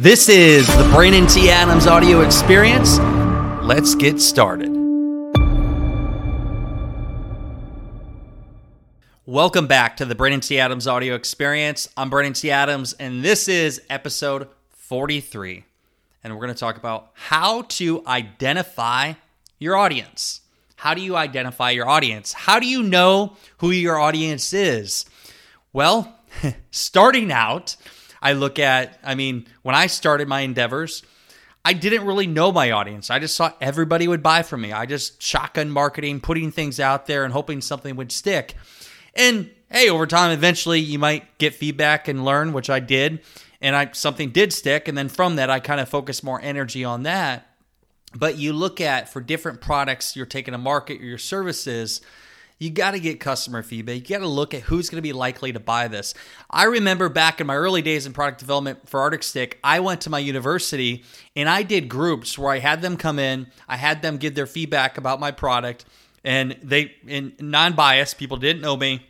This is the Brandon T. Adams audio experience. Let's get started. Welcome back to the Brandon T. Adams audio experience. I'm Brandon T. Adams, and this is episode 43. And we're going to talk about how to identify your audience. How do you identify your audience? How do you know who your audience is? Well, starting out, I look at, I mean, when I started my endeavors, I didn't really know my audience. I just thought everybody would buy from me. I just shotgun marketing, putting things out there and hoping something would stick. And hey, over time, eventually you might get feedback and learn, which I did. And I something did stick. And then from that, I kind of focused more energy on that. But you look at for different products you're taking to market your services, you got to get customer feedback. You got to look at who's going to be likely to buy this. I remember back in my early days in product development for Arctic Stick, I went to my university and I did groups where I had them come in, I had them give their feedback about my product, and they, in non-biased, people didn't know me.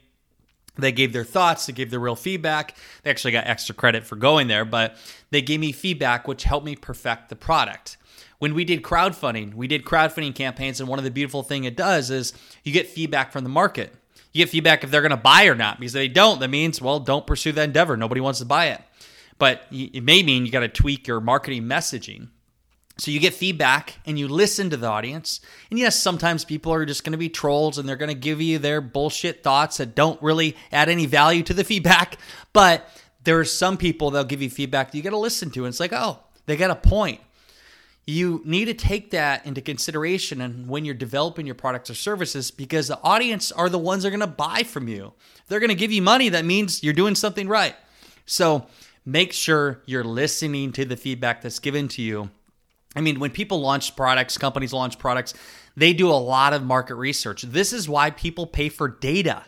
They gave their thoughts, they gave their real feedback. They actually got extra credit for going there, but they gave me feedback, which helped me perfect the product when we did crowdfunding, we did crowdfunding campaigns, and one of the beautiful thing it does is you get feedback from the market. You get feedback if they're going to buy or not. Because if they don't, that means well, don't pursue that endeavor. Nobody wants to buy it. But it may mean you got to tweak your marketing messaging. So you get feedback and you listen to the audience. And yes, sometimes people are just going to be trolls and they're going to give you their bullshit thoughts that don't really add any value to the feedback. But there are some people that'll give you feedback that you got to listen to. And it's like, oh, they got a point you need to take that into consideration and when you're developing your products or services because the audience are the ones that are going to buy from you. they're going to give you money, that means you're doing something right. So make sure you're listening to the feedback that's given to you. I mean, when people launch products, companies launch products, they do a lot of market research. This is why people pay for data.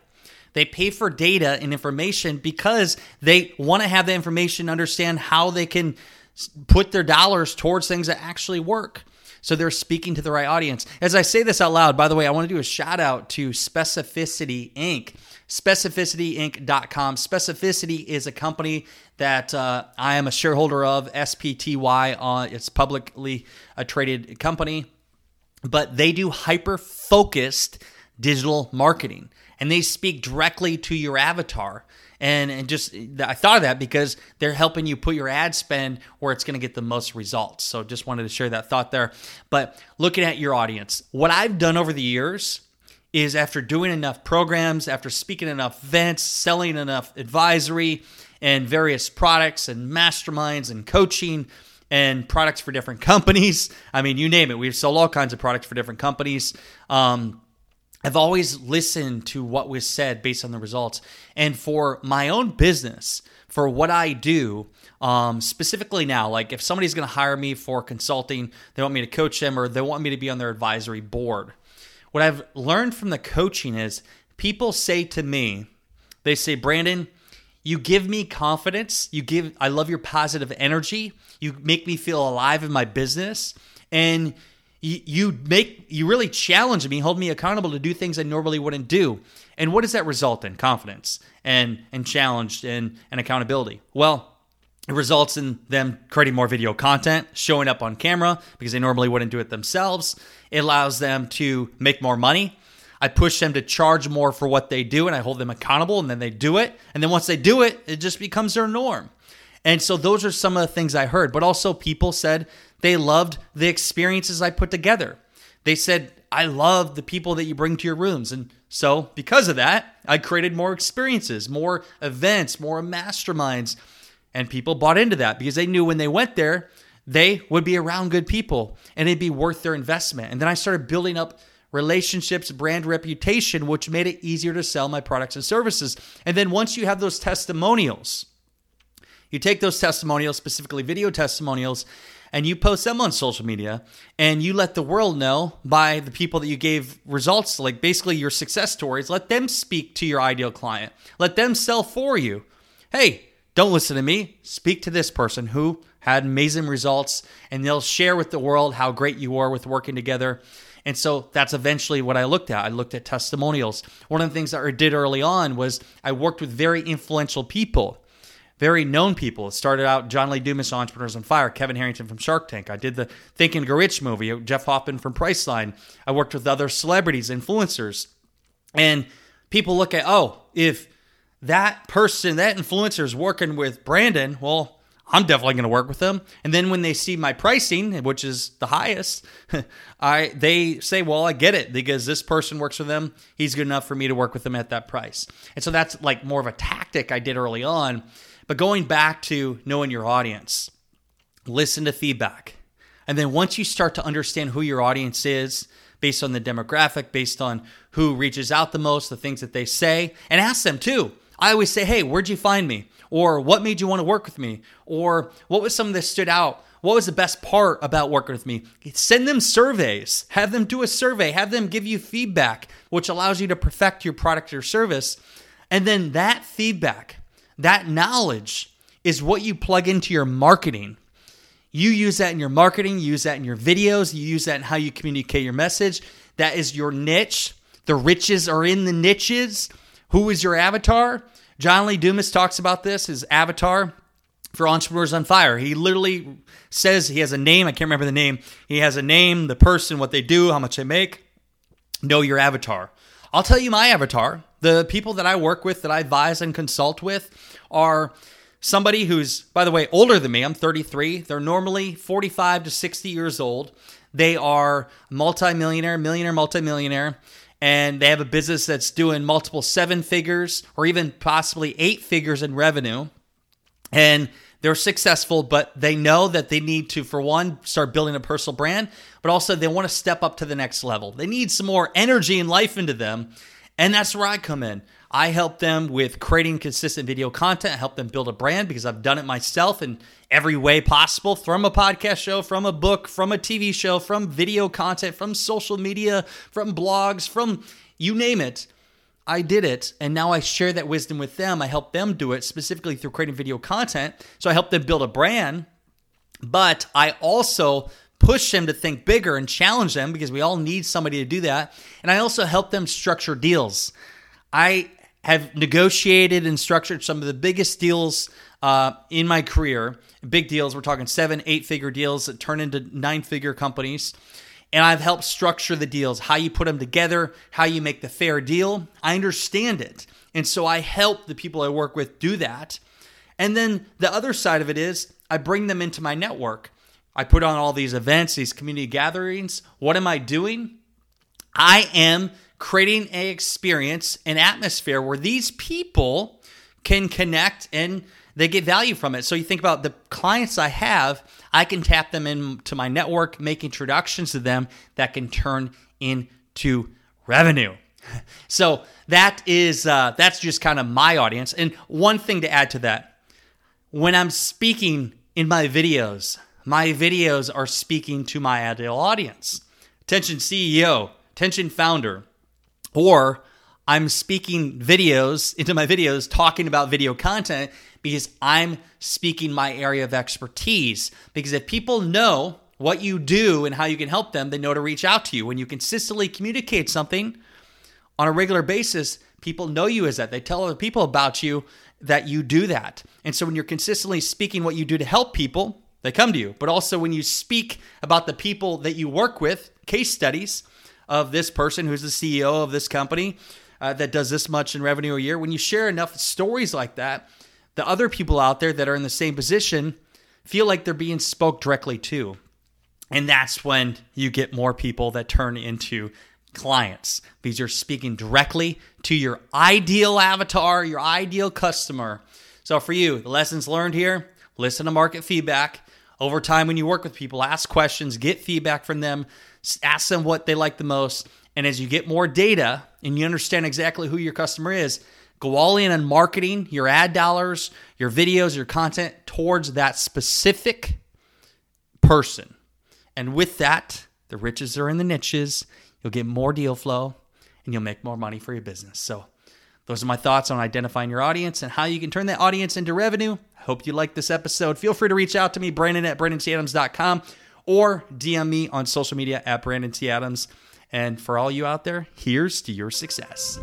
They pay for data and information because they want to have the information, understand how they can put their dollars towards things that actually work. So they're speaking to the right audience. As I say this out loud, by the way, I want to do a shout out to Specificity Inc. Specificityinc.com. Specificity is a company that uh, I am a shareholder of, SPTY. Uh, it's publicly a traded company, but they do hyper focused digital marketing and they speak directly to your avatar and and just I thought of that because they're helping you put your ad spend where it's going to get the most results. So just wanted to share that thought there. But looking at your audience, what I've done over the years is after doing enough programs, after speaking enough events, selling enough advisory and various products and masterminds and coaching and products for different companies. I mean, you name it. We've sold all kinds of products for different companies. Um, I've always listened to what was said based on the results. And for my own business, for what I do, um, specifically now, like if somebody's going to hire me for consulting, they want me to coach them or they want me to be on their advisory board. What I've learned from the coaching is people say to me, they say, Brandon, you give me confidence. You give, I love your positive energy. You make me feel alive in my business. And you, make you really challenge me, hold me accountable to do things I normally wouldn't do. And what does that result in? Confidence and and challenge and, and accountability. Well, it results in them creating more video content, showing up on camera because they normally wouldn't do it themselves. It allows them to make more money. I push them to charge more for what they do and I hold them accountable and then they do it. And then once they do it, it just becomes their norm. And so those are some of the things I heard. But also, people said they loved the experiences I put together. They said, I love the people that you bring to your rooms. And so, because of that, I created more experiences, more events, more masterminds. And people bought into that because they knew when they went there, they would be around good people and it'd be worth their investment. And then I started building up relationships, brand reputation, which made it easier to sell my products and services. And then once you have those testimonials, you take those testimonials, specifically video testimonials, and you post them on social media and you let the world know by the people that you gave results like basically your success stories let them speak to your ideal client. Let them sell for you. Hey don't listen to me. Speak to this person who had amazing results and they'll share with the world how great you are with working together. And so that's eventually what I looked at. I looked at testimonials. One of the things that I did early on was I worked with very influential people very known people. It started out John Lee Dumas, Entrepreneurs on Fire, Kevin Harrington from Shark Tank. I did the Think and Grow Rich movie, uh, Jeff Hoffman from Priceline. I worked with other celebrities, influencers. And people look at, oh, if that person, that influencer is working with Brandon, well, I'm definitely going to work with them. And then when they see my pricing, which is the highest, I they say, "Well, I get it because this person works for them. He's good enough for me to work with them at that price." And so that's like more of a tactic I did early on. But going back to knowing your audience, listen to feedback. And then once you start to understand who your audience is, based on the demographic, based on who reaches out the most, the things that they say, and ask them too. I always say, "Hey, where'd you find me?" Or what made you want to work with me? Or what was something that stood out? What was the best part about working with me? Send them surveys. Have them do a survey. Have them give you feedback, which allows you to perfect your product or service. And then that feedback, that knowledge is what you plug into your marketing. You use that in your marketing, you use that in your videos, you use that in how you communicate your message. That is your niche. The riches are in the niches. Who is your avatar? John Lee Dumas talks about this, his avatar for Entrepreneurs on Fire. He literally says he has a name. I can't remember the name. He has a name, the person, what they do, how much they make. Know your avatar. I'll tell you my avatar. The people that I work with, that I advise and consult with, are somebody who's, by the way, older than me. I'm 33. They're normally 45 to 60 years old. They are multimillionaire, millionaire, multimillionaire and they have a business that's doing multiple seven figures or even possibly eight figures in revenue. And they're successful, but they know that they need to, for one, start building a personal brand, but also they want to step up to the next level. They need some more energy and life into them. And that's where I come in. I help them with creating consistent video content, I help them build a brand because I've done it myself in every way possible from a podcast show, from a book, from a TV show, from video content, from social media, from blogs, from you name it. I did it, and now I share that wisdom with them. I help them do it specifically through creating video content. So I help them build a brand, but I also push them to think bigger and challenge them because we all need somebody to do that. And I also help them structure deals. I have negotiated and structured some of the biggest deals uh, in my career. Big deals, we're talking seven, eight figure deals that turn into nine figure companies. And I've helped structure the deals, how you put them together, how you make the fair deal. I understand it. And so I help the people I work with do that. And then the other side of it is I bring them into my network. I put on all these events, these community gatherings. What am I doing? I am creating an experience, an atmosphere where these people can connect and they get value from it. So you think about the clients I have, I can tap them into my network, make introductions to them that can turn into revenue. So that is uh, that's just kind of my audience. And one thing to add to that, when I'm speaking in my videos, my videos are speaking to my ideal audience. Attention CEO, attention founder, or I'm speaking videos into my videos talking about video content because I'm speaking my area of expertise. Because if people know what you do and how you can help them, they know to reach out to you. When you consistently communicate something on a regular basis, people know you as that. They tell other people about you that you do that. And so when you're consistently speaking what you do to help people, they come to you. But also when you speak about the people that you work with, case studies, of this person who's the CEO of this company uh, that does this much in revenue a year, when you share enough stories like that, the other people out there that are in the same position feel like they're being spoke directly to. And that's when you get more people that turn into clients because you're speaking directly to your ideal avatar, your ideal customer. So, for you, the lessons learned here listen to market feedback. Over time, when you work with people, ask questions, get feedback from them, ask them what they like the most. And as you get more data and you understand exactly who your customer is, go all in on marketing your ad dollars, your videos, your content towards that specific person. And with that, the riches are in the niches. You'll get more deal flow and you'll make more money for your business. So, those are my thoughts on identifying your audience and how you can turn that audience into revenue. Hope you liked this episode. Feel free to reach out to me, Brandon at BrandonTAdams.com or DM me on social media at Brandon T. Adams. And for all you out there, here's to your success.